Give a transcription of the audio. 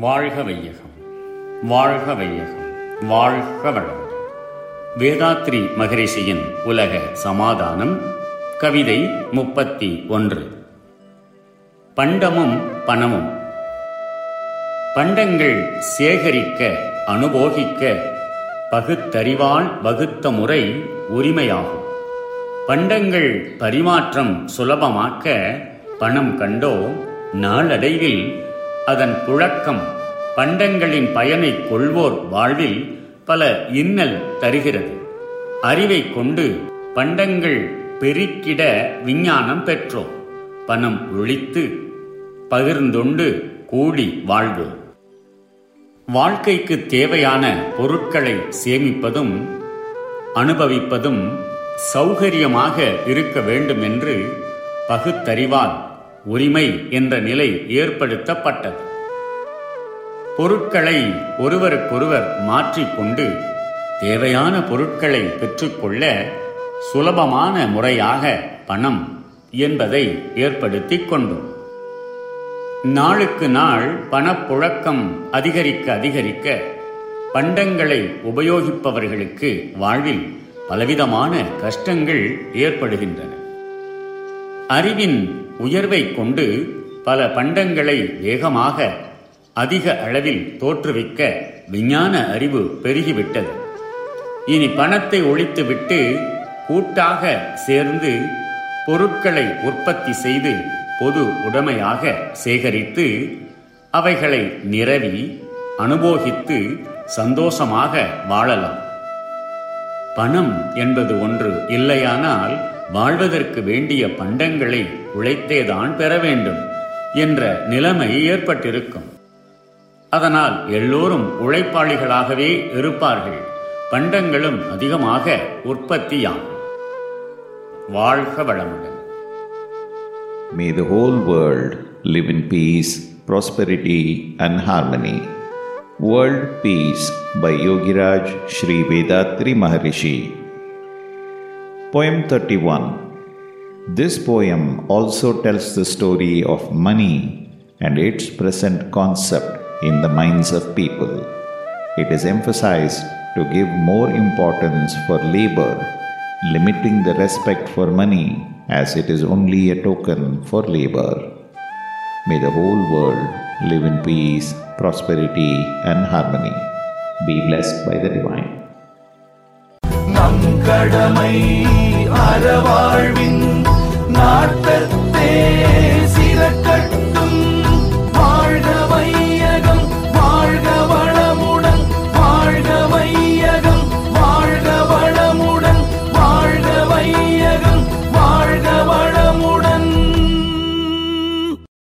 வாழ்க வையகம் வாழ்க வையகம் வாழ்க வளம் வேதாத்ரி மகரிஷியின் உலக சமாதானம் கவிதை முப்பத்தி ஒன்று. பண்டமும் பணமும். பண்டங்கள் சேகரிக்க அனுபோகிக்க பகுத்தறிவால் வகுத்த முறை உரிமையாகும். பண்டங்கள் பரிமாற்றம் சுலபமாக்க பணம் கண்டோ நாளடைவில் அதன் புழக்கம் பண்டங்களின் பயனை கொள்வோர் வாழ்வில் பல இன்னல் தருகிறது. அறிவை கொண்டு பண்டங்கள் பெருக்கிட விஞ்ஞானம் பெற்றோம். பணம் ஒழித்து பகிர்ந்துண்டு கூடி வாழ்வோம். வாழ்க்கைக்கு தேவையான பொருட்களை சேமிப்பதும் அனுபவிப்பதும் சௌகரியமாக இருக்க வேண்டும் என்று பகுத்தறிவால் உரிமை என்ற நிலை ஏற்படுத்தப்பட்டது. பொருட்களை ஒருவருக்கொருவர் மாற்றிக்கொண்டு தேவையான பொருட்களை பெற்றுக்கொள்ள சுலபமான முறையாக பணம் என்பதை ஏற்படுத்திக் கொண்டோம். நாளுக்கு நாள் பணப்புழக்கம் அதிகரிக்க அதிகரிக்க பண்டங்களை உபயோகிப்பவர்களுக்கு வாழ்வில் பலவிதமான கஷ்டங்கள் ஏற்படுகின்றன. அறிவின் உயர்வை கொண்டு பல பண்டங்களை வேகமாக அதிக அளவில் தோற்றுவிக்க விஞ்ஞான அறிவு பெருகிவிட்டது. இனி பணத்தை ஒழித்துவிட்டு கூட்டாக சேர்ந்து பொருட்களை உற்பத்தி செய்து பொது உடைமையாக சேகரித்து அவைகளை நிரவி அனுபோகித்து சந்தோஷமாக வாழலாம். பணம் என்பது ஒன்று இல்லையானால் வாழ்வதற்கு வேண்டிய பண்டங்களை உழைத்தேதான் பெற வேண்டும் என்ற நிலைமை ஏற்பட்டிருக்கும் அதனால் எல்லோரும் உழைப்பாளிகளாகவே இருப்பார்கள் பண்டங்களும் அதிகமாக உற்பத்தியாகும் வாழ்க வளமுடன் May the whole world live in peace, prosperity, and harmony. World Peace by Yogiraj Sri Vedatri Maharishi. Poem 31 This poem also tells the story of money and its present concept in the minds of people. It is emphasized to give more importance for labor, limiting the respect for money as it is only a token for labor. May the whole world live in peace, prosperity, and harmony. Be blessed by the Divine. நம் கடமை அறவாழ்வின்